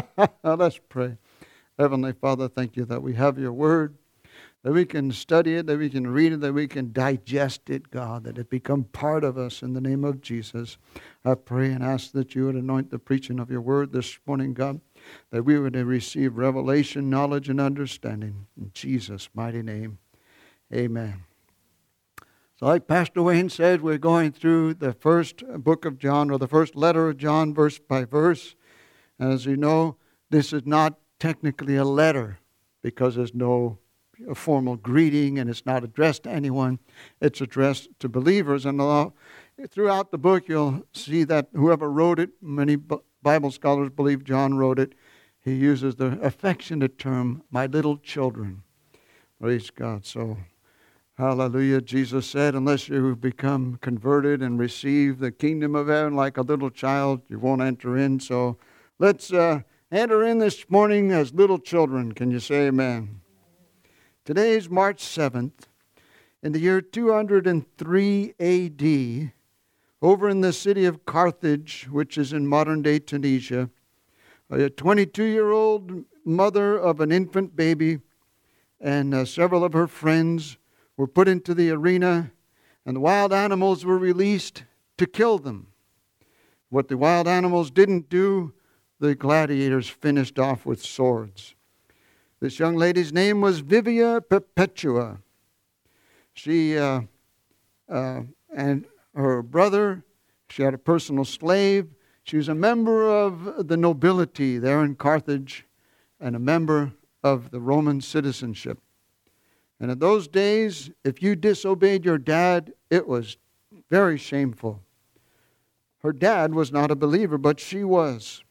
Let's pray. Heavenly Father, thank you that we have your word, that we can study it, that we can read it, that we can digest it, God, that it become part of us in the name of Jesus. I pray and ask that you would anoint the preaching of your word this morning, God, that we would receive revelation, knowledge, and understanding. In Jesus' mighty name, amen. So, like Pastor Wayne said, we're going through the first book of John, or the first letter of John, verse by verse. As you know, this is not technically a letter because there's no formal greeting and it's not addressed to anyone. It's addressed to believers. And uh, throughout the book, you'll see that whoever wrote it, many Bible scholars believe John wrote it, he uses the affectionate term, my little children. Praise God. So, hallelujah. Jesus said, unless you become converted and receive the kingdom of heaven like a little child, you won't enter in. So, let's. Uh, enter in this morning as little children. Can you say amen? Today is March 7th. In the year 203 AD, over in the city of Carthage, which is in modern day Tunisia, a 22 year old mother of an infant baby and uh, several of her friends were put into the arena, and the wild animals were released to kill them. What the wild animals didn't do, the gladiators finished off with swords. This young lady's name was Vivia Perpetua. She uh, uh, and her brother, she had a personal slave. She was a member of the nobility there in Carthage and a member of the Roman citizenship. And in those days, if you disobeyed your dad, it was very shameful. Her dad was not a believer, but she was.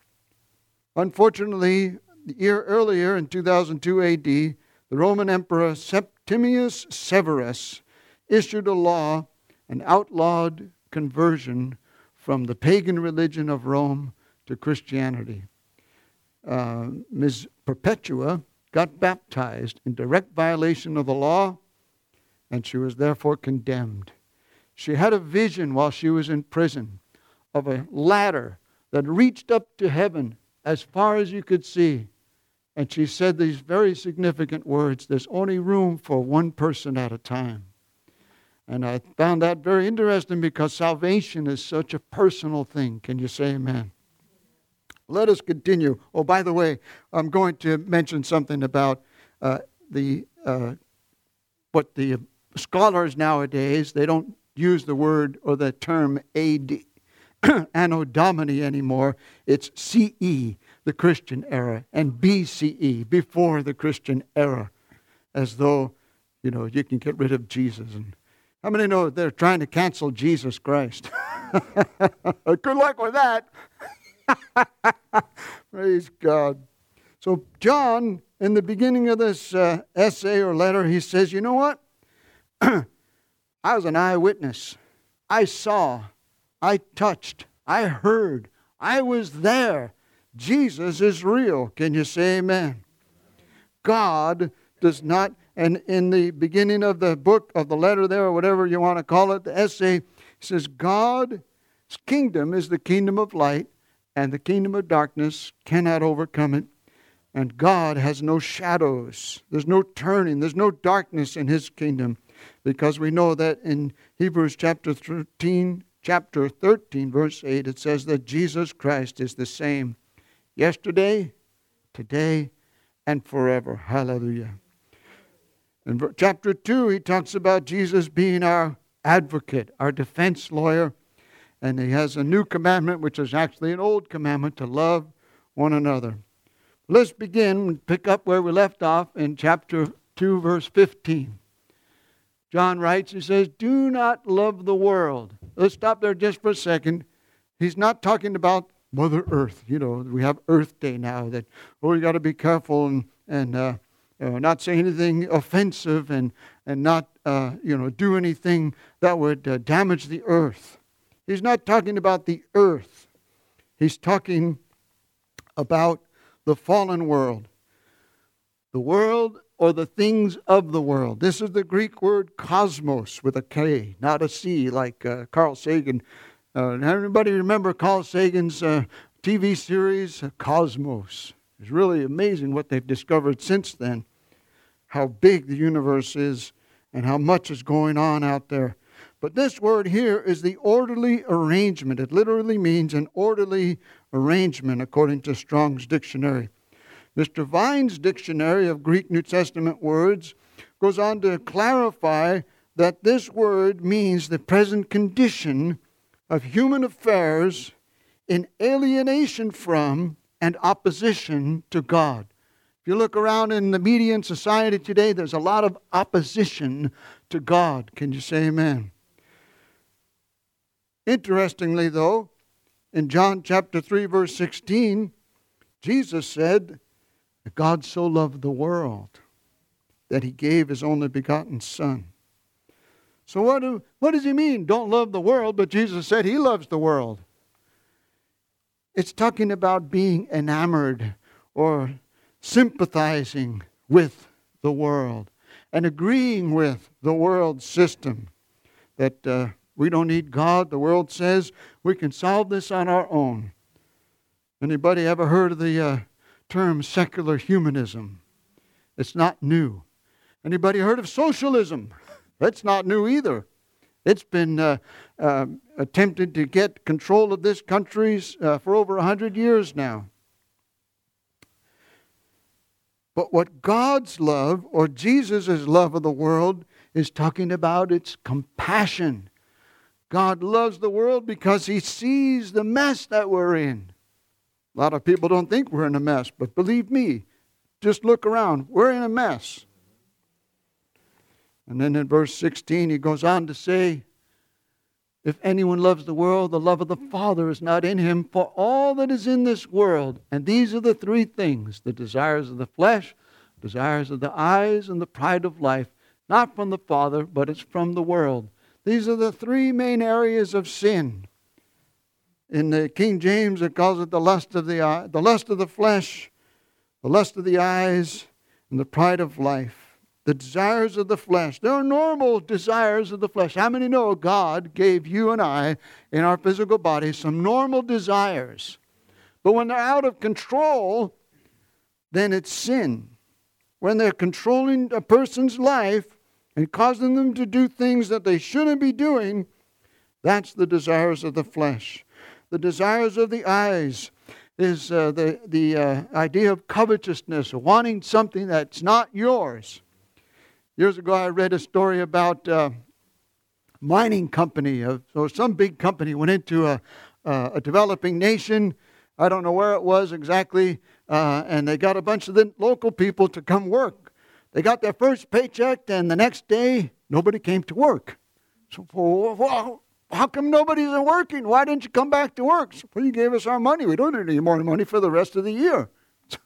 Unfortunately, the year earlier in 2002 AD, the Roman Emperor Septimius Severus issued a law and outlawed conversion from the pagan religion of Rome to Christianity. Uh, Ms. Perpetua got baptized in direct violation of the law, and she was therefore condemned. She had a vision while she was in prison of a ladder that reached up to heaven as far as you could see. And she said these very significant words there's only room for one person at a time. And I found that very interesting because salvation is such a personal thing. Can you say amen? Let us continue. Oh, by the way, I'm going to mention something about uh, the uh, what the scholars nowadays they don't use the word or the term AD Anno Domini anymore. It's CE, the Christian era, and BCE, before the Christian era, as though, you know, you can get rid of Jesus. And how many know they're trying to cancel Jesus Christ? Good luck with that. Praise God. So, John, in the beginning of this uh, essay or letter, he says, You know what? I was an eyewitness. I saw I touched, I heard, I was there. Jesus is real. Can you say amen? God does not, and in the beginning of the book, of the letter there, or whatever you want to call it, the essay, says, God's kingdom is the kingdom of light, and the kingdom of darkness cannot overcome it. And God has no shadows. There's no turning. There's no darkness in his kingdom. Because we know that in Hebrews chapter 13, chapter 13, verse 8, it says that Jesus Christ is the same yesterday, today, and forever. Hallelujah. In chapter 2, he talks about Jesus being our advocate, our defense lawyer, and he has a new commandment, which is actually an old commandment, to love one another. Let's begin and pick up where we left off in chapter 2, verse 15. John writes, he says, Do not love the world let's stop there just for a second. He's not talking about Mother Earth. You know, we have Earth Day now that, oh, you got to be careful and, and uh, know, not say anything offensive and, and not, uh, you know, do anything that would uh, damage the earth. He's not talking about the earth. He's talking about the fallen world. The world or the things of the world. This is the Greek word cosmos with a K, not a C, like uh, Carl Sagan. Uh, everybody remember Carl Sagan's uh, TV series, Cosmos. It's really amazing what they've discovered since then, how big the universe is and how much is going on out there. But this word here is the orderly arrangement. It literally means an orderly arrangement, according to Strong's dictionary. Mr. Vine's dictionary of Greek New Testament words goes on to clarify that this word means the present condition of human affairs in alienation from and opposition to God. If you look around in the media and society today, there's a lot of opposition to God. Can you say amen? Interestingly, though, in John chapter 3, verse 16, Jesus said that God so loved the world that he gave his only begotten Son. So, what, do, what does he mean? Don't love the world, but Jesus said he loves the world. It's talking about being enamored or sympathizing with the world and agreeing with the world system that uh, we don't need God. The world says we can solve this on our own. Anybody ever heard of the uh, term secular humanism? It's not new. Anybody heard of socialism? That's not new either. It's been uh, uh, attempted to get control of this country uh, for over 100 years now. But what God's love or Jesus' love of the world is talking about, it's compassion. God loves the world because he sees the mess that we're in. A lot of people don't think we're in a mess, but believe me, just look around. We're in a mess. And then in verse 16, he goes on to say, If anyone loves the world, the love of the Father is not in him. For all that is in this world, and these are the three things the desires of the flesh, desires of the eyes, and the pride of life, not from the Father, but it's from the world. These are the three main areas of sin. In the King James, it calls it the lust of the eye, the lust of the flesh, the lust of the eyes, and the pride of life the desires of the flesh. There are normal desires of the flesh. How many know God gave you and I in our physical bodies some normal desires? But when they're out of control, then it's sin. When they're controlling a person's life and causing them to do things that they shouldn't be doing, that's the desires of the flesh. The desires of the eyes is uh, the, the uh, idea of covetousness, wanting something that's not yours. Years ago, I read a story about a uh, mining company, uh, or some big company went into a, a developing nation. I don't know where it was exactly, uh, and they got a bunch of the local people to come work. They got their first paycheck, and the next day, nobody came to work. So, well, how come nobody's working? Why didn't you come back to work? Well, you gave us our money. We don't need any more money for the rest of the year.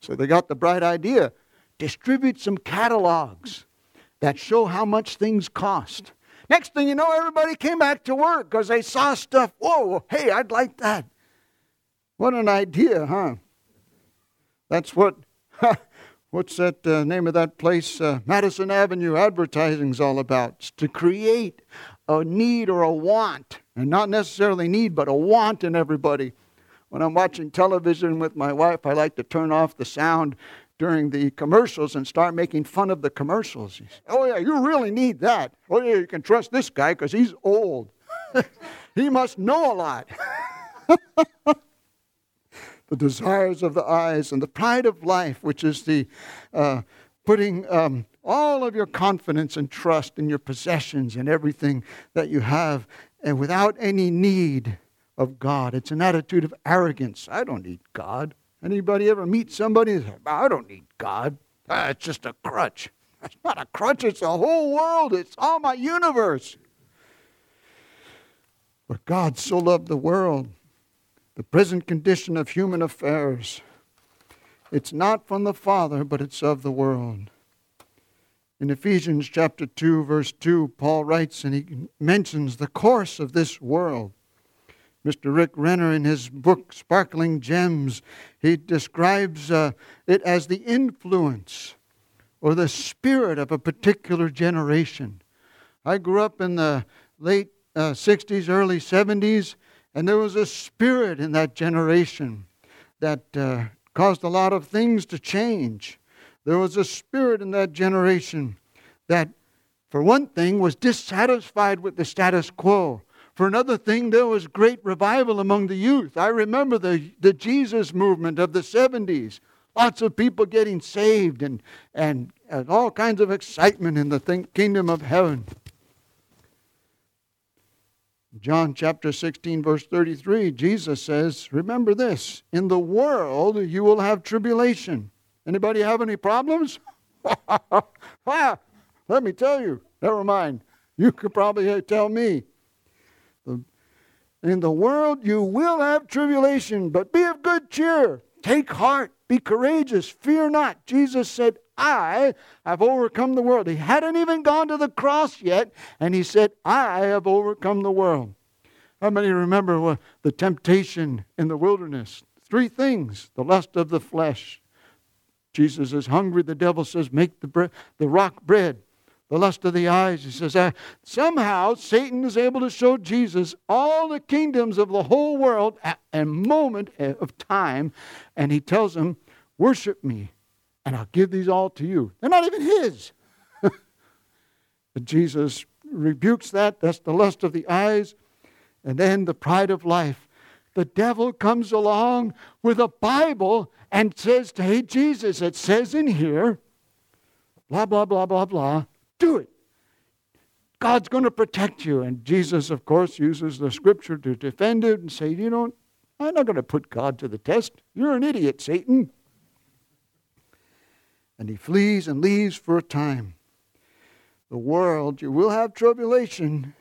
So they got the bright idea distribute some catalogs that show how much things cost. Next thing you know, everybody came back to work because they saw stuff. Whoa, hey, I'd like that. What an idea, huh? That's what, what's that uh, name of that place? Uh, Madison Avenue Advertising's all about. It's to create a need or a want, and not necessarily need, but a want in everybody. When I'm watching television with my wife, I like to turn off the sound during the commercials and start making fun of the commercials. oh, yeah, you really need that. Oh, yeah, you can trust this guy because he's old. he must know a lot. the desires of the eyes and the pride of life, which is the uh, putting um, all of your confidence and trust in your possessions and everything that you have, and without any need of God. It's an attitude of arrogance. I don't need God. Anybody ever meet somebody say, I don't need God. Ah, it's just a crutch. It's not a crutch, it's the whole world. It's all my universe. But God so loved the world, the present condition of human affairs. It's not from the Father, but it's of the world. In Ephesians chapter 2, verse 2, Paul writes and he mentions the course of this world. Mr. Rick Renner, in his book Sparkling Gems, he describes uh, it as the influence or the spirit of a particular generation. I grew up in the late uh, 60s, early 70s, And there was a spirit in that generation that uh, caused a lot of things to change. There was a spirit in that generation that, for one thing, was dissatisfied with the status quo. For another thing, there was great revival among the youth. I remember the, the Jesus movement of the 70s. Lots of people getting saved and, and, and all kinds of excitement in the kingdom of heaven. John chapter 16, verse 33, Jesus says, Remember this, in the world you will have tribulation. Anybody have any problems? ah, let me tell you. Never mind. You could probably tell me. In the world you will have tribulation, but be of good cheer. Take heart. Be courageous. Fear not. Jesus said, I have overcome the world. He hadn't even gone to the cross yet, and he said, I have overcome the world. How many remember the temptation in the wilderness? Three things the lust of the flesh. Jesus is hungry. The devil says, Make the, bre- the rock bread. The lust of the eyes. He says, uh, Somehow Satan is able to show Jesus all the kingdoms of the whole world at a moment of time. And he tells him, Worship me and I'll give these all to you. They're not even his. but Jesus rebukes that. That's the lust of the eyes. And then the pride of life. The devil comes along with a Bible and says to, Hey, Jesus, it says in here, blah, blah, blah, blah, blah, do it. God's going to protect you. And Jesus, of course, uses the scripture to defend it and say, You know, I'm not going to put God to the test. You're an idiot, Satan and he flees and leaves for a time. The world, you will have tribulation,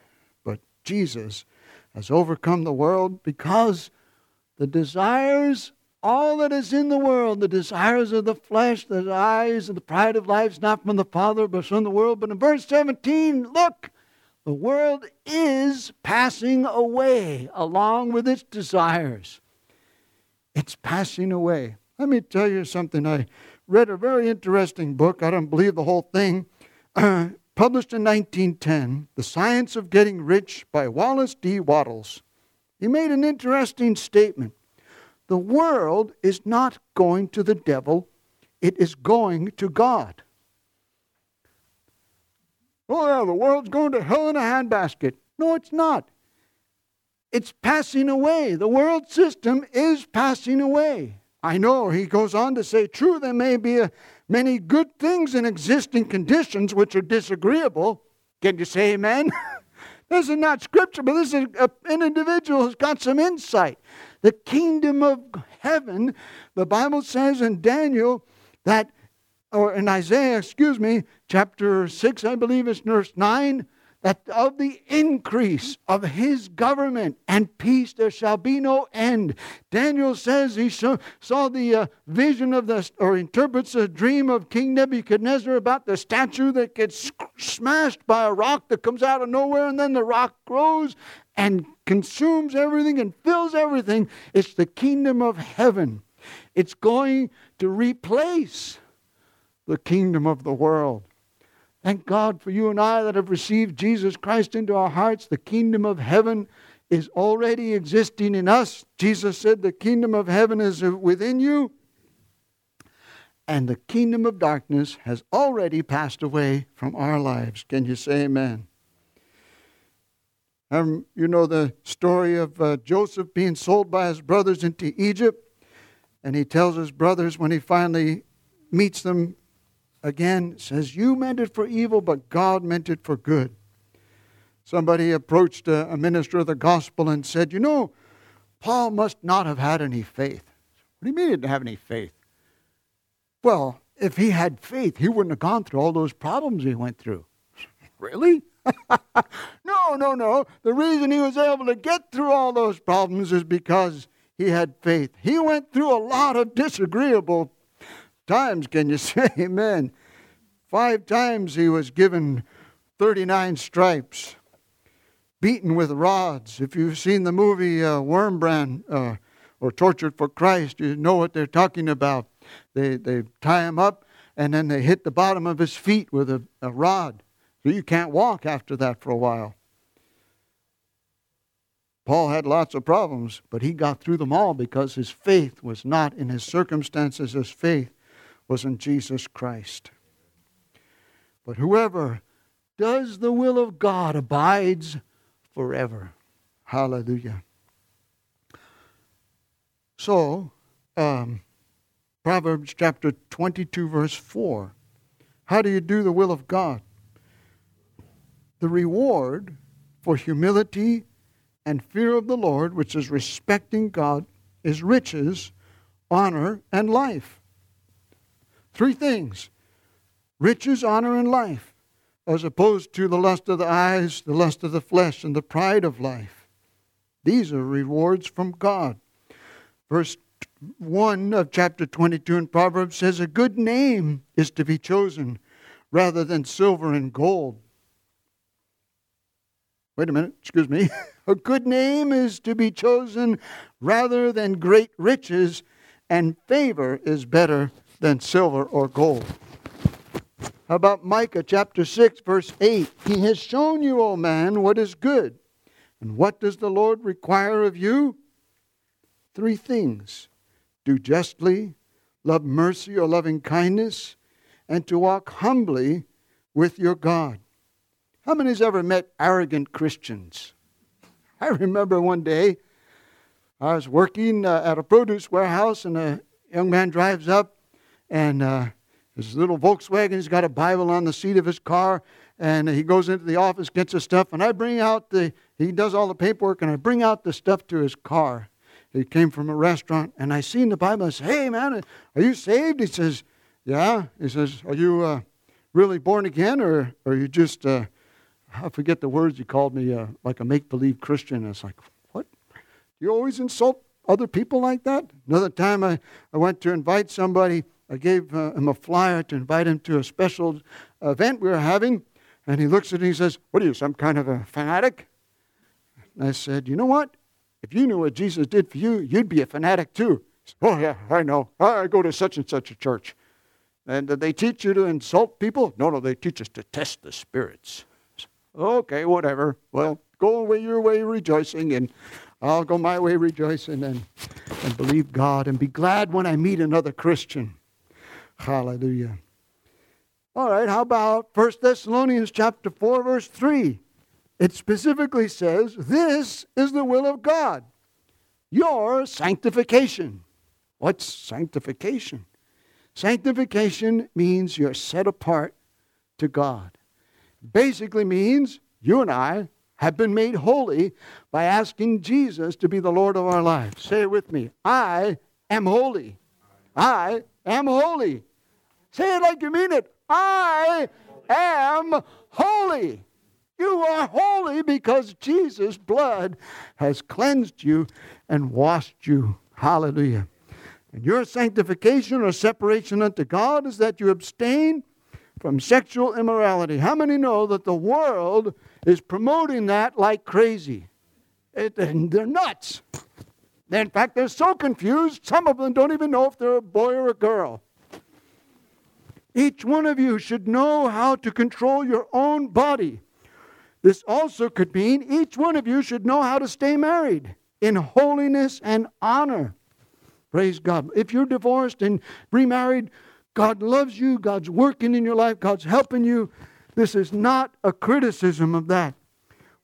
but Jesus has overcome the world because the desires, all that is in the world, the desires of the flesh, the eyes, and the pride of life is not from the Father, but from the world. But in verse 17, look, the world is passing away along with its desires. It's passing away. Let me tell you something. I read a very interesting book. I don't believe the whole thing. Uh, published in 1910, The Science of Getting Rich by Wallace D. Wattles. He made an interesting statement. The world is not going to the devil, it is going to God. Oh, yeah, the world's going to hell in a handbasket. No, it's not. It's passing away. The world system is passing away. I know, he goes on to say, true, there may be a, many good things in existing conditions which are disagreeable. Can you say amen? this is not scripture, but this is a, an individual who's got some insight. The kingdom of heaven, the Bible says in Daniel that, or in Isaiah, excuse me, chapter 6, I believe it's verse 9, that of the increase of his government and peace there shall be no end. Daniel says he saw, the uh, vision of the, or interprets a dream of King Nebuchadnezzar about the statue that gets smashed by a rock that comes out of nowhere, and then the rock grows and consumes everything and fills everything. It's the kingdom of heaven. It's going to replace the kingdom of the world. Thank God for you and I that have received Jesus Christ into our hearts. The kingdom of heaven is already existing in us. Jesus said, The kingdom of heaven is within you. And the kingdom of darkness has already passed away from our lives. Can you say amen? Um, you know the story of uh, Joseph being sold by his brothers into Egypt. And he tells his brothers when he finally meets them again says, You meant it for evil, but God meant it for good. Somebody approached a, a minister of the gospel and said, You know, Paul must not have had any faith. What do you mean he didn't have any faith? Well, if he had faith, he wouldn't have gone through all those problems he went through. really? no, no, no. The reason he was able to get through all those problems is because he had faith. He went through a lot of disagreeable times can you say amen? Five times he was given 39 stripes, beaten with rods. If you've seen the movie uh, Wurmbrand uh, or Tortured for Christ, you know what they're talking about. They, they tie him up and then they hit the bottom of his feet with a, a rod. So you can't walk after that for a while. Paul had lots of problems, but he got through them all because his faith was not in his circumstances, his faith was in Jesus Christ. But whoever does the will of God abides forever. Hallelujah. So, um, Proverbs chapter 22, verse 4. How do you do the will of God? The reward for humility and fear of the Lord, which is respecting God, is riches, honor, and life. Three things riches, honor, and life, as opposed to the lust of the eyes, the lust of the flesh, and the pride of life. These are rewards from God. Verse 1 of chapter 22 in Proverbs says, A good name is to be chosen rather than silver and gold. Wait a minute, excuse me. a good name is to be chosen rather than great riches, and favor is better than silver or gold. How about Micah chapter 6, verse 8? He has shown you, O man, what is good. And what does the Lord require of you? Three things do justly, love mercy or loving kindness, and to walk humbly with your God. How many has ever met arrogant Christians? I remember one day I was working uh, at a produce warehouse, and a young man drives up, and uh, his little Volkswagen, he's got a Bible on the seat of his car, and he goes into the office, gets his stuff, and I bring out the, he does all the paperwork, and I bring out the stuff to his car. He came from a restaurant, and I seen the Bible. I said, "Hey, man, are you saved?" He says, "Yeah." He says, "Are you uh, really born again, or, or are you just?" Uh, I forget the words he called me, uh, like a make-believe Christian. It's like, what? You always insult other people like that? Another time, I, I went to invite somebody. I gave uh, him a flyer to invite him to a special event we were having, and he looks at me and he says, "What are you, some kind of a fanatic?" And I said, "You know what? If you knew what Jesus did for you, you'd be a fanatic too. Oh, yeah, I know. I go to such and such a church. And did they teach you to insult people? No, no, they teach us to test the spirits. Okay, whatever. Well, go away your way rejoicing, and I'll go my way rejoicing and, and believe God and be glad when I meet another Christian. Hallelujah. All right, how about 1 Thessalonians chapter 4, verse 3? it specifically says, This is the will of God, your sanctification. What's sanctification? Sanctification means you're set apart to God. Basically means you and I have been made holy by asking Jesus to be the Lord of our lives. Say it with me. I am holy. I am holy. Say it like you mean it. I am holy. You are holy because Jesus' blood has cleansed you and washed you. Hallelujah. And your sanctification or separation unto God is that you abstain from sexual immorality. How many know that the world is promoting that like crazy? It, they're nuts. In fact, they're so confused, some of them don't even know if they're a boy or a girl. Each one of you should know how to control your own body this also could mean each one of you should know how to stay married in holiness and honor. Praise God. If you're divorced and remarried, God loves you, God's working in your life, God's helping you. This is not a criticism of that.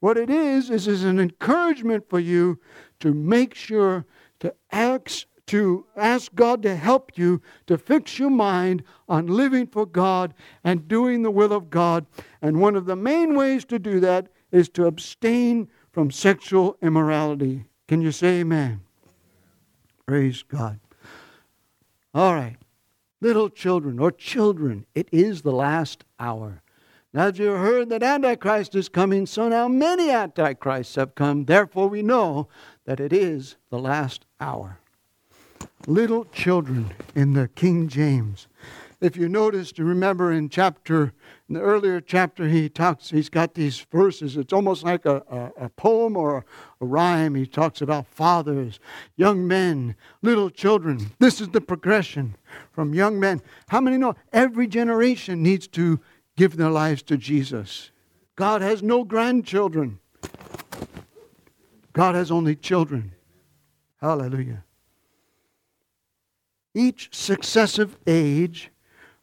What it is, is, is an encouragement for you to make sure to act to ask God to help you to fix your mind on living for God and doing the will of God. And one of the main ways to do that is to abstain from sexual immorality. Can you say amen? Praise God. All right. Little children or children, it is the last hour. Now, as you have heard that Antichrist is coming, so now many Antichrists have come. Therefore, we know that it is the last hour little children in the King James. If you notice, to remember in chapter, in the earlier chapter, he talks, he's got these verses. It's almost like a, a, a poem or a rhyme. He talks about fathers, young men, little children. This is the progression from young men. How many know every generation needs to give their lives to Jesus? God has no grandchildren. God has only children. Hallelujah. Each successive age,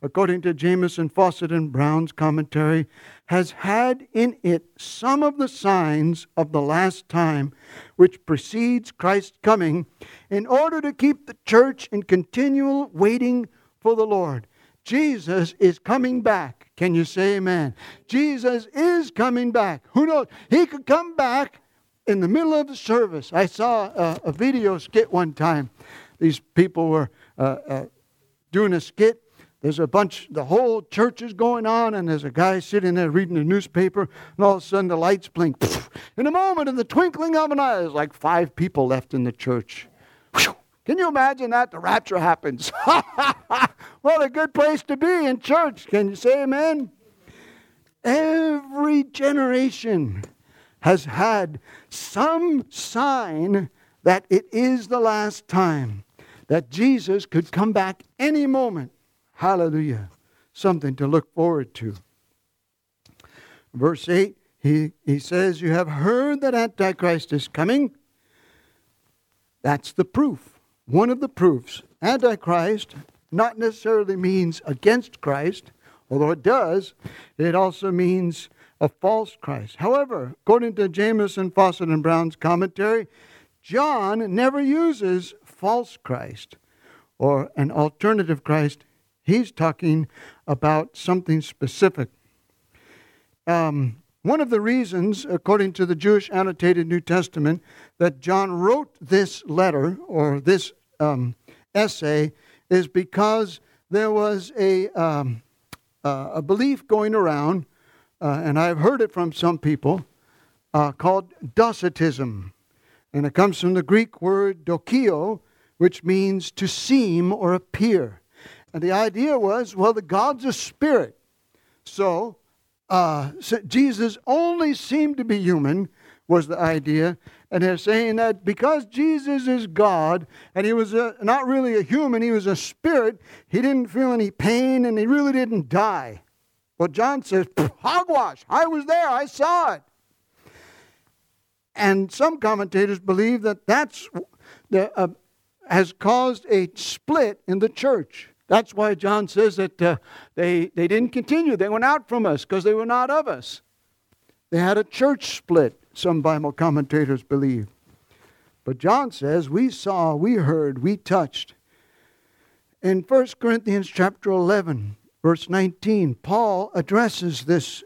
according to Jamieson, Fausset, and Brown's commentary, has had in it some of the signs of the last time which precedes Christ's coming in order to keep the church in continual waiting for the Lord. Jesus is coming back. Can you say amen? Jesus is coming back. Who knows? He could come back in the middle of the service. I saw a, a video skit one time. These people were uh, uh, doing a skit there's a bunch, the whole church is going on, and there's a guy sitting there reading a newspaper, and all of a sudden the lights blink. In a moment, in the twinkling of an eye, there's like five people left in the church. Can you imagine that? The rapture happens. what a good place to be in church. Can you say amen? Every generation has had some sign that it is the last time, that Jesus could come back any moment. Hallelujah. Something to look forward to. Verse 8, he, he says, You have heard that Antichrist is coming. That's the proof. One of the proofs. Antichrist not necessarily means against Christ, although it does. It also means a false Christ. However, according to Jamieson, Fausset, and Brown's commentary, John never uses false Christ or an alternative Christ He's talking about something specific. Um, one of the reasons, according to the Jewish annotated New Testament, that John wrote this letter or this um, essay is because there was a, um, uh, a belief going around, uh, and I've heard it from some people, uh, called Docetism. And it comes from the Greek word dokio, which means to seem or appear. And the idea was well, the God's a spirit. So, uh, Jesus only seemed to be human, was the idea. And they're saying that because Jesus is God and he was a, not really a human, he was a spirit, he didn't feel any pain and he really didn't die. Well, John says, hogwash, I was there, I saw it. And some commentators believe that that's the, uh, has caused a split in the church. That's why John says that uh, they, they didn't continue. They went out from us because they were not of us. They had a church split, some Bible commentators believe. But John says, we saw, we heard, we touched. In 1 Corinthians chapter 11, verse 19, Paul addresses this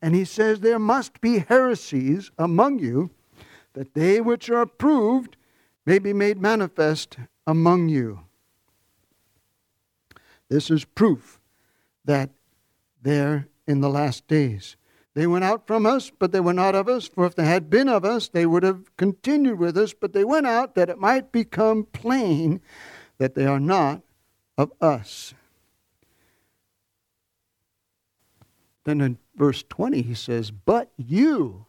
and he says, There must be heresies among you, that they which are approved may be made manifest among you. This is proof that they're in the last days. They went out from us, but they were not of us. For if they had been of us, they would have continued with us. But they went out that it might become plain that they are not of us. Then in verse 20, he says, But you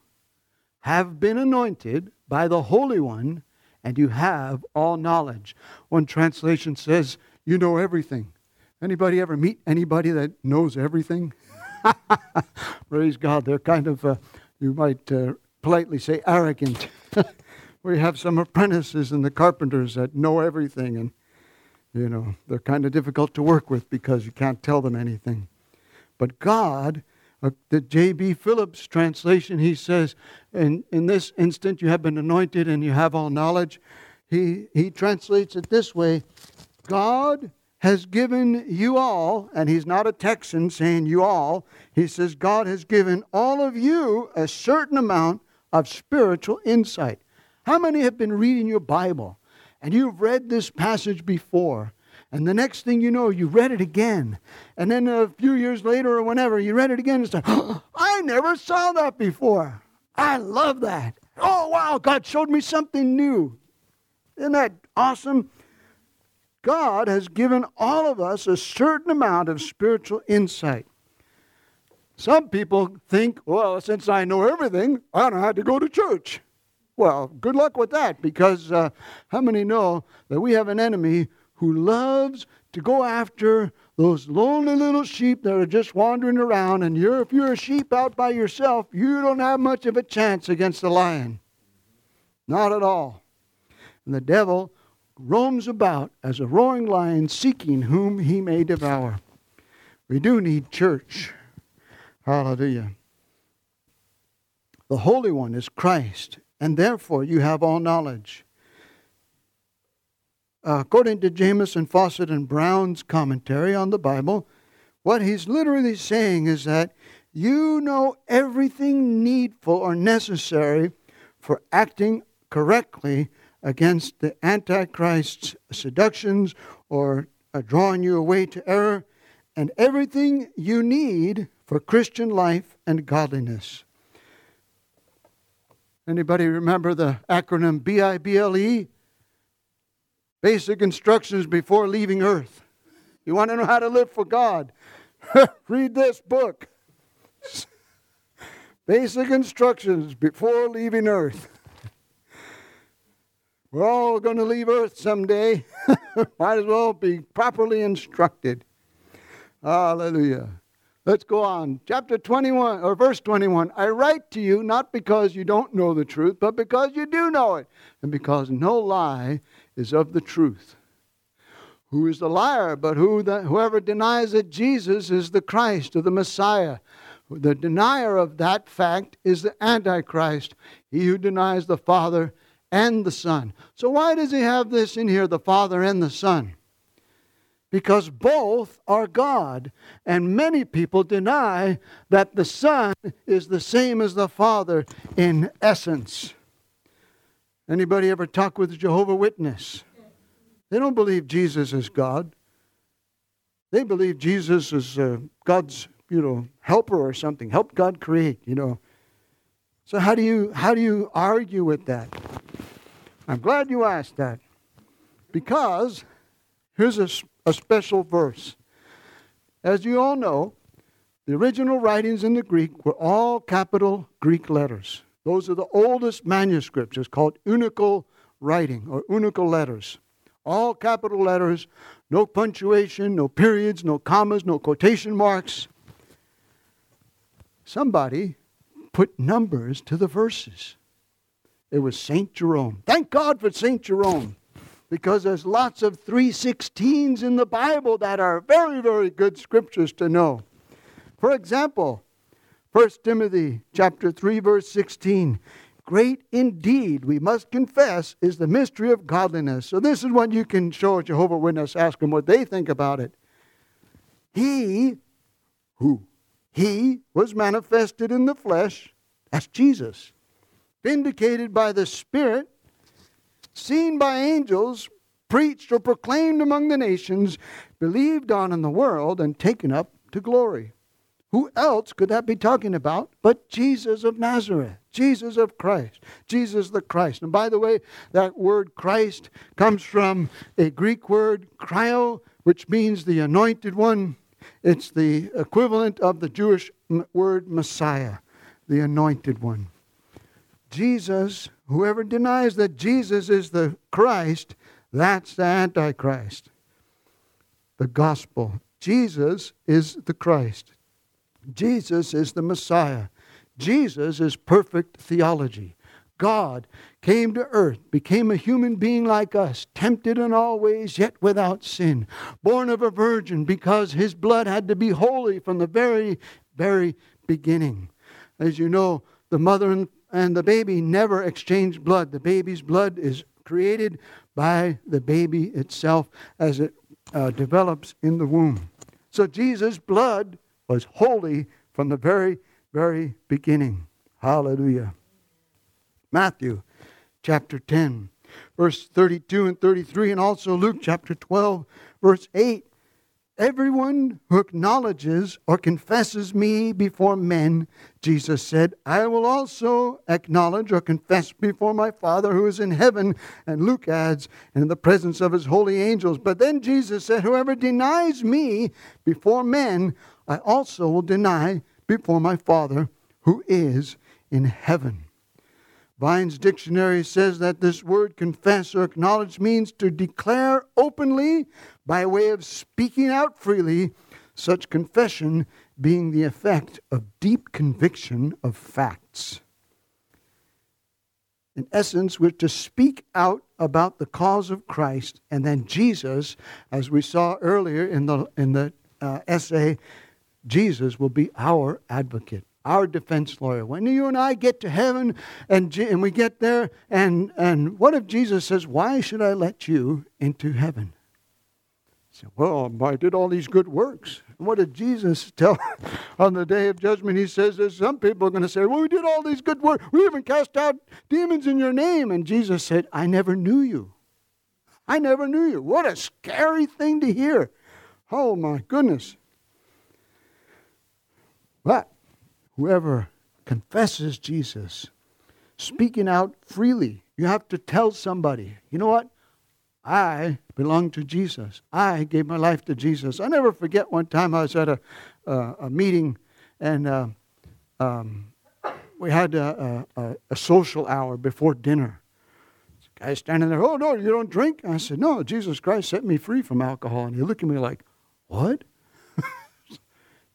have been anointed by the Holy One, and you have all knowledge. One translation says, You know everything. Anybody ever meet anybody that knows everything? Praise God. They're kind of, uh, you might uh, politely say, arrogant. we have some apprentices and the carpenters that know everything, and, you know, they're kind of difficult to work with because you can't tell them anything. But God, uh, the J.B. Phillips translation, he says, in, in this instant you have been anointed and you have all knowledge. He, he translates it this way God has given you all, and he's not a Texan saying you all, he says God has given all of you a certain amount of spiritual insight. How many have been reading your Bible and you've read this passage before? And the next thing you know, you read it again. And then a few years later or whenever, you read it again and say, oh, I never saw that before. I love that. Oh, wow, God showed me something new. Isn't that awesome? God has given all of us a certain amount of spiritual insight. Some people think, well, since I know everything, I don't have to go to church. Well, good luck with that because uh, how many know that we have an enemy who loves to go after those lonely little sheep that are just wandering around, and you're, if you're a sheep out by yourself, you don't have much of a chance against the lion. Not at all. And the devil roams about as a roaring lion seeking whom he may devour. We do need church. Hallelujah. The Holy One is Christ, and therefore you have all knowledge. Uh, according to Jamieson, Fausset, and Brown's commentary on the Bible, what he's literally saying is that you know everything needful or necessary for acting correctly against the Antichrist's seductions or uh, drawing you away to error, and everything you need for Christian life and godliness. Anybody remember the acronym BIBLE? Basic instructions before leaving earth. You want to know how to live for God? Read this book. Basic instructions before leaving earth. We're all going to leave Earth someday. Might as well be properly instructed. Hallelujah. Let's go on. Chapter 21, or verse 21. I write to you not because you don't know the truth, but because you do know it, and because no lie is of the truth. Who is the liar but who the, whoever denies that Jesus is the Christ or the Messiah? The denier of that fact is the Antichrist, he who denies the Father and the Son. So, why does he have this in here, the Father and the Son? Because both are God, and many people deny that the Son is the same as the Father in essence. Anybody ever talk with a Jehovah Witness? They don't believe Jesus is God. They believe Jesus is uh, God's, you know, helper or something. Help God create, you know. So how do you how do you argue with that? I'm glad you asked that. Because here's a, a special verse. As you all know, the original writings in the Greek were all capital Greek letters. Those are the oldest manuscripts. It's called uncial writing or uncial letters. All capital letters, no punctuation, no periods, no commas, no quotation marks. Somebody put numbers to the verses. It was St. Jerome. Thank God for St. Jerome because there's lots of 316s in the Bible that are very, very good scriptures to know. For example, 1 Timothy chapter 3 verse 16. Great indeed, we must confess, is the mystery of godliness. So this is what you can show a Jehovah Witness, ask them what they think about it. He, who? He was manifested in the flesh, that's Jesus vindicated by the Spirit, seen by angels, preached or proclaimed among the nations, believed on in the world, and taken up to glory. Who else could that be talking about but Jesus of Nazareth, Jesus of Christ, Jesus the Christ? And by the way, that word Christ comes from a Greek word, cryo, which means the anointed one. It's the equivalent of the Jewish word Messiah, the anointed one. Jesus, whoever denies that Jesus is the Christ, that's the Antichrist. The gospel. Jesus is the Christ. Jesus is the Messiah. Jesus is perfect theology. God came to earth, became a human being like us, tempted in all ways, yet without sin, born of a virgin because his blood had to be holy from the very, very beginning. As you know, the mother and and the baby never exchanged blood. The baby's blood is created by the baby itself as it uh, develops in the womb. So Jesus' blood was holy from the very, very beginning. Hallelujah. Matthew chapter 10, verse 32 and 33, and also Luke chapter 12, verse 8 Everyone who acknowledges or confesses me before men, Jesus said, I will also acknowledge or confess before my Father who is in heaven. And Luke adds, in the presence of his holy angels. But then Jesus said, Whoever denies me before men, I also will deny before my Father who is in heaven. Vine's dictionary says that this word confess or acknowledge means to declare openly by way of speaking out freely, such confession being the effect of deep conviction of facts. In essence, we're to speak out about the cause of Christ, and then Jesus, as we saw earlier in the, in the uh, essay, Jesus will be our advocate, our defense lawyer. When you and I get to heaven and, and we get there, and, and what if Jesus says, Why should I let you into heaven? Say, well, I did all these good works. And what did Jesus tell on the day of judgment? He says There's some people are going to say, well, we did all these good works. We even cast out demons in your name. And Jesus said, I never knew you. I never knew you. What a scary thing to hear. Oh, my goodness. But whoever confesses Jesus, speaking out freely, you have to tell somebody, you know what? I belong to Jesus. I gave my life to Jesus. I never forget one time I was at a, uh, a meeting and uh, um, we had a, a, a, social hour before dinner. This Guy standing there, oh no, you don't drink? I said, no, Jesus Christ set me free from alcohol. And he looked at me like, what?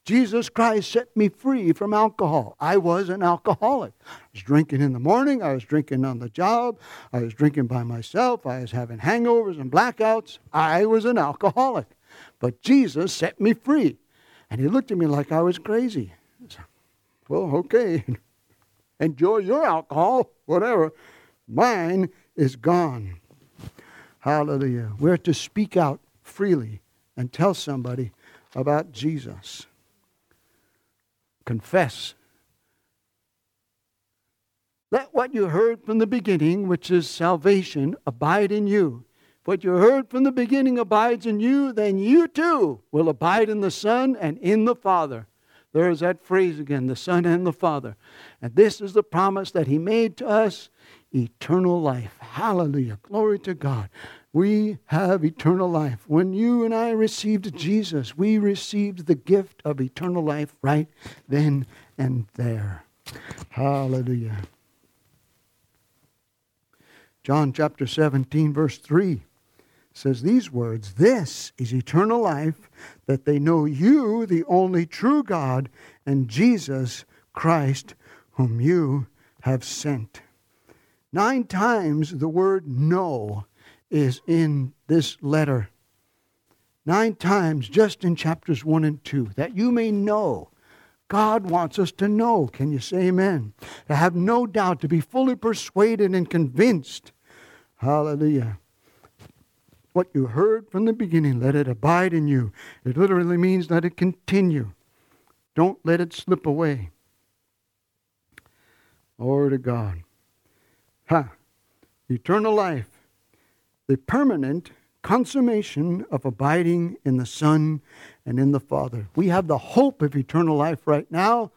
Jesus Christ set me free from alcohol. I was an alcoholic. I was drinking in the morning. I was drinking on the job. I was drinking by myself. I was having hangovers and blackouts. I was an alcoholic. But Jesus set me free. And he looked at me like I was crazy. Said, well, okay. Enjoy your alcohol, whatever. Mine is gone. Hallelujah. We're to speak out freely and tell somebody about Jesus confess. Let what you heard from the beginning, which is salvation, abide in you. If what you heard from the beginning abides in you, then you too will abide in the Son and in the Father. There's that phrase again the Son and the Father. And this is the promise that He made to us eternal life. Hallelujah. Glory to God we have eternal life. When you and I received Jesus, we received the gift of eternal life right then and there. Hallelujah. John chapter 17, verse 3 says these words This is eternal life, that they know you, the only true God, and Jesus Christ, whom you have sent. Nine times the word know is in this letter. Nine times just in chapters 1 and 2, that you may know. God wants us to know. Can you say amen? To have no doubt, to be fully persuaded and convinced. Hallelujah. What you heard from the beginning, let it abide in you. It literally means let it continue. Don't let it slip away. Glory to God. Ha! Eternal life the permanent consummation of abiding in the Son and in the Father. We have the hope of eternal life right now,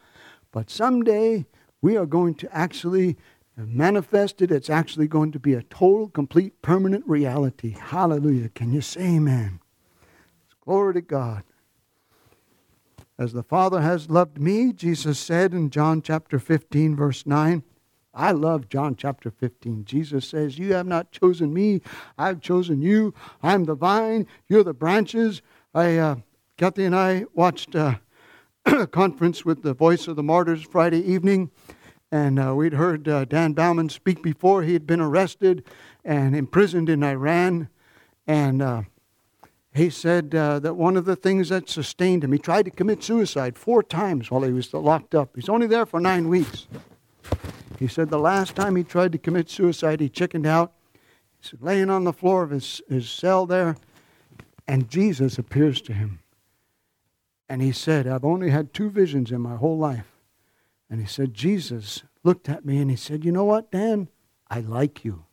but someday we are going to actually manifest it. It's actually going to be a total, complete, permanent reality. Hallelujah. Can you say amen? Glory to God. As the Father has loved me, Jesus said in John chapter 15, verse 9, I love John chapter 15. Jesus says, You have not chosen me, I've chosen you. I'm the vine, you're the branches. I, uh, Kathy and I watched uh, a conference with the Voice of the Martyrs Friday evening, and uh, we'd heard uh, Dan Baumann speak before. He had been arrested and imprisoned in Iran, and uh, he said uh, that one of the things that sustained him, he tried to commit suicide four times while he was locked up. He's only there for nine weeks. He said the last time he tried to commit suicide, he chickened out. He's laying on the floor of his, his cell there, and Jesus appears to him. And he said, I've only had two visions in my whole life. And he said, Jesus looked at me and he said, You know what, Dan? I like you.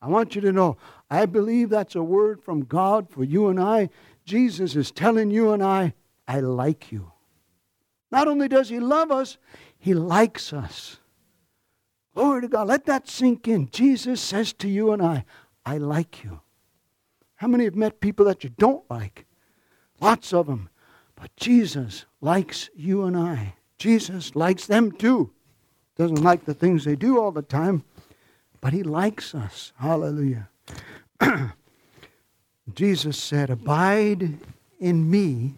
I want you to know, I believe that's a word from God for you and I. Jesus is telling you and I, I like you. Not only does he love us, he likes us. Glory to God. Let that sink in. Jesus says to you and I, I like you. How many have met people that you don't like? Lots of them. But Jesus likes you and I. Jesus likes them too. Doesn't like the things they do all the time, but he likes us. Hallelujah. Jesus said, Abide in me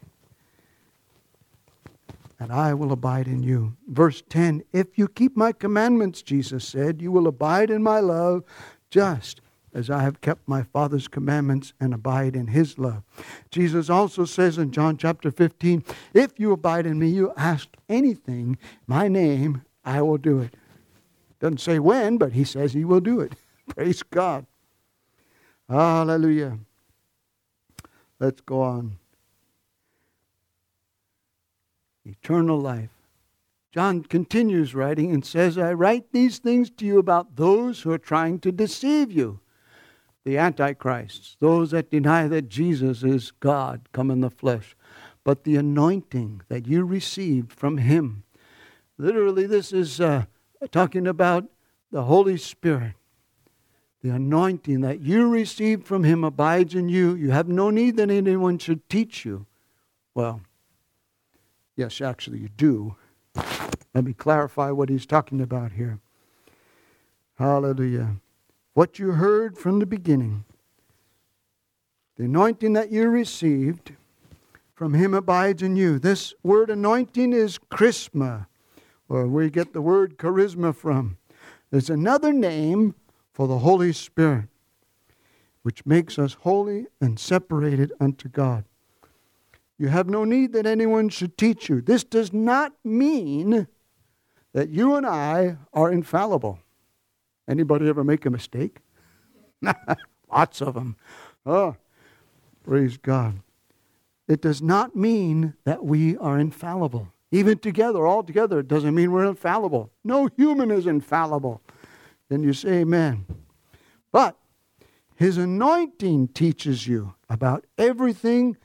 and I will abide in you. Verse 10 If you keep my commandments, Jesus said, you will abide in my love, just as I have kept my Father's commandments and abide in his love. Jesus also says in John chapter 15, If you abide in me, you ask anything, my name, I will do it. Doesn't say when, but he says he will do it. Praise God. Hallelujah. Let's go on. Eternal life. John continues writing and says, I write these things to you about those who are trying to deceive you the Antichrists, those that deny that Jesus is God come in the flesh, but the anointing that you received from Him. Literally, this is uh, talking about the Holy Spirit. The anointing that you received from Him abides in you. You have no need that anyone should teach you. Well, yes, actually, you do. Let me clarify what he's talking about here. Hallelujah what you heard from the beginning. The anointing that you received from him abides in you. This word anointing is charisma, or we get the word charisma from. It's another name for the Holy Spirit, which makes us holy and separated unto God. You have no need that anyone should teach you. This does not mean that you and I are infallible. Anybody ever make a mistake? Lots of them. Oh, praise God. It does not mean that we are infallible. Even together, all together, it doesn't mean we're infallible. No human is infallible. Then you say amen. But his anointing teaches you about everything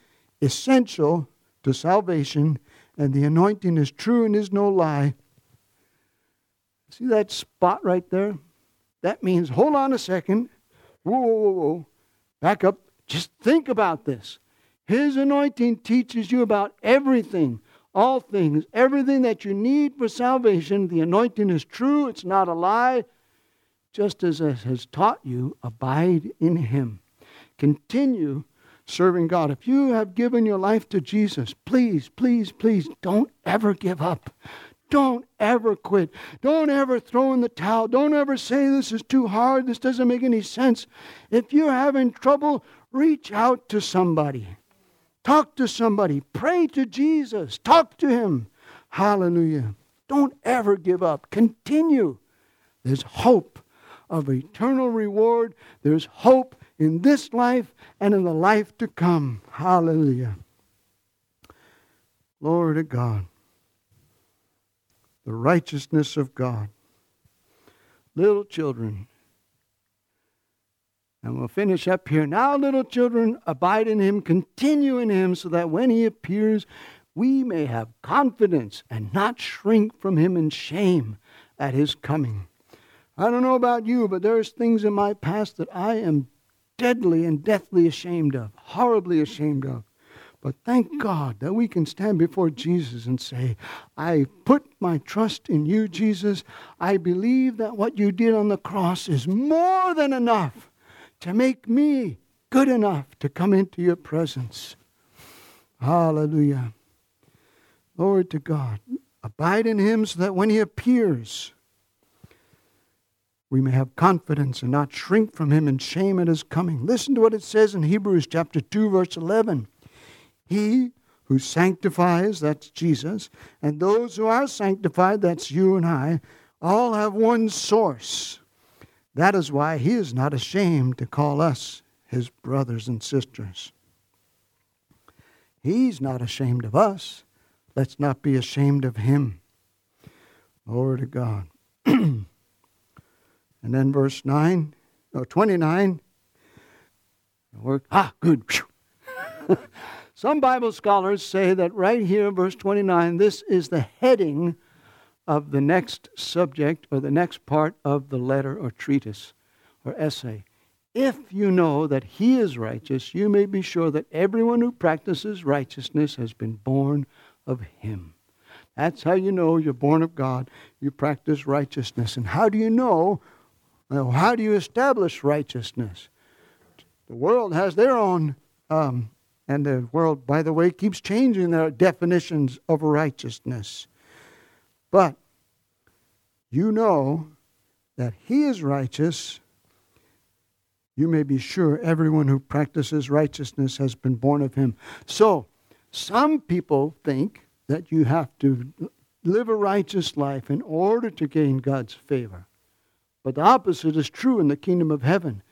essential to salvation, and the anointing is true and is no lie. See that spot right there? that means hold on a second. Whoa, whoa, whoa, whoa. Back up. Just think about this. His anointing teaches you about everything, all things, everything that you need for salvation. The anointing is true, it's not a lie. Just as it has taught you, abide in Him. Continue serving God. If you have given your life to Jesus, please, please, please don't ever give up. Don't ever quit. Don't ever throw in the towel. Don't ever say this is too hard. This doesn't make any sense. If you're having trouble, reach out to somebody. Talk to somebody. Pray to Jesus. Talk to Him. Hallelujah. Don't ever give up. Continue. There's hope of eternal reward. There's hope in this life and in the life to come. Hallelujah. Glory to God the righteousness of God. Little children, and we'll finish up here. Now, little children, abide in him, continue in him, so that when he appears, we may have confidence and not shrink from him in shame at his coming. I don't know about you, but there's things in my past that I am deadly and deathly ashamed of, horribly ashamed of. But thank God that we can stand before Jesus and say, I put my trust in you, Jesus. I believe that what you did on the cross is more than enough to make me good enough to come into your presence. Hallelujah. Lord to God. Abide in him so that when he appears, we may have confidence and not shrink from him in shame at his coming. Listen to what it says in Hebrews chapter 2, verse 11. He who sanctifies, that's Jesus, and those who are sanctified, that's you and I, all have one source. That is why he is not ashamed to call us his brothers and sisters. He's not ashamed of us. Let's not be ashamed of him. Glory to God. and then verse 9, or 29. Work. Ah, good. Some Bible scholars say that right here, verse 29, this is the heading of the next subject or the next part of the letter or treatise or essay. If you know that he is righteous, you may be sure that everyone who practices righteousness has been born of him. That's how you know you're born of God. You practice righteousness. And how do you know? How do you establish righteousness? The world has their own um, And the world, by the way, keeps changing their definitions of righteousness. But you know that He is righteous. You may be sure everyone who practices righteousness has been born of Him. So, some people think that you have to live a righteous life in order to gain God's favor. But the opposite is true in the kingdom of heaven.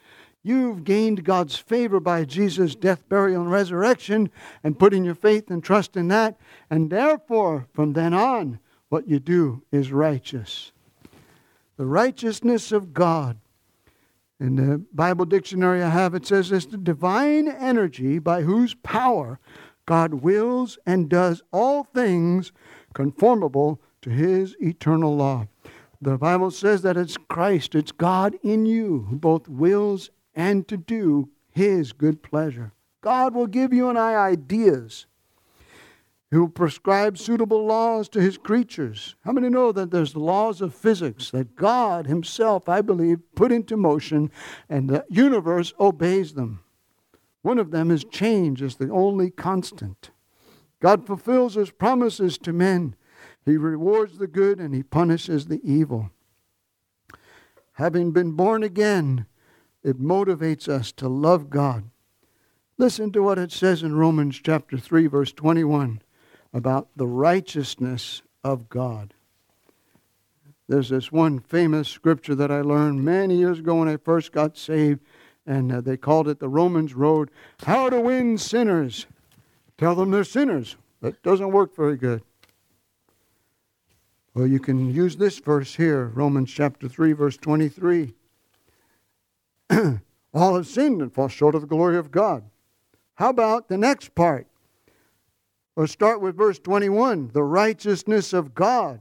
You've gained God's favor by Jesus' death, burial, and resurrection, and putting your faith and trust in that. And therefore, from then on, what you do is righteous. The righteousness of God. In the Bible dictionary I have, it says it's the divine energy by whose power God wills and does all things conformable to his eternal law. The Bible says that it's Christ, it's God in you, who both wills and to do his good pleasure. God will give you and I ideas. He will prescribe suitable laws to his creatures. How many know that there's laws of physics that God himself, I believe, put into motion and the universe obeys them? One of them is change is the only constant. God fulfills his promises to men. He rewards the good and he punishes the evil. Having been born again, it motivates us to love God. Listen to what it says in Romans chapter 3 verse 21 about the righteousness of God. There's this one famous scripture that I learned many years ago when I first got saved, and uh, they called it the Romans Road How to Win Sinners. Tell them they're sinners. That doesn't work very good. Well, you can use this verse here, Romans chapter 3, verse 23. All have sinned and fall short of the glory of God. How about the next part? Or start with verse 21 the righteousness of God,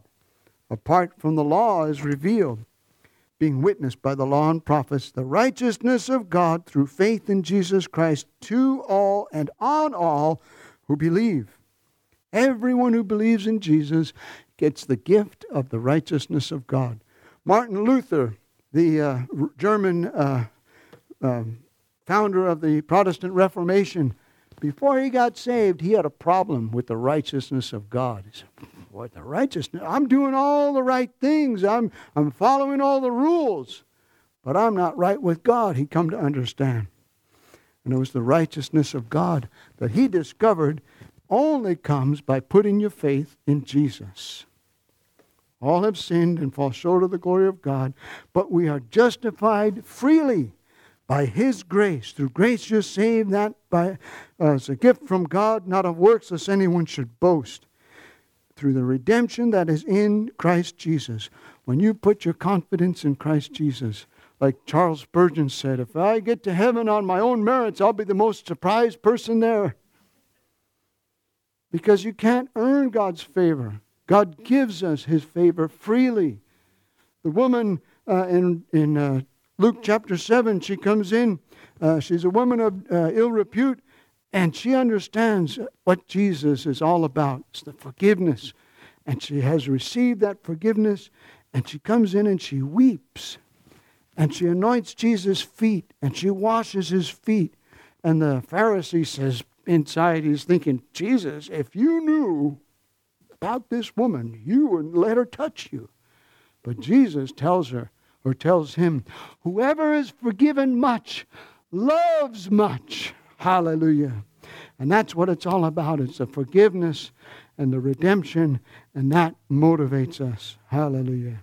apart from the law, is revealed, being witnessed by the law and prophets, the righteousness of God through faith in Jesus Christ to all and on all who believe. Everyone who believes in Jesus gets the gift of the righteousness of God. Martin Luther, the uh, German uh, uh, founder of the Protestant Reformation, before he got saved, he had a problem with the righteousness of God. He said, What the righteousness? I'm doing all the right things. I'm, I'm following all the rules, but I'm not right with God. He come to understand. And it was the righteousness of God that he discovered only comes by putting your faith in Jesus. All have sinned and fall short of the glory of God, but we are justified freely by His grace. Through grace you're saved, that by, uh, as a gift from God, not of works, lest anyone should boast. Through the redemption that is in Christ Jesus. When you put your confidence in Christ Jesus, like Charles Spurgeon said, if I get to heaven on my own merits, I'll be the most surprised person there. Because you can't earn God's favor. God gives us his favor freely. The woman uh, in, in uh, Luke chapter 7, she comes in. Uh, she's a woman of uh, ill repute, and she understands what Jesus is all about. It's the forgiveness. And she has received that forgiveness, and she comes in and she weeps. And she anoints Jesus' feet, and she washes his feet. And the Pharisee says inside, he's thinking, Jesus, if you knew about this woman. You wouldn't let her touch you. But Jesus tells her, or tells him, Whoever is forgiven much loves much. Hallelujah. And that's what it's all about. It's the forgiveness and the redemption, and that motivates us. Hallelujah.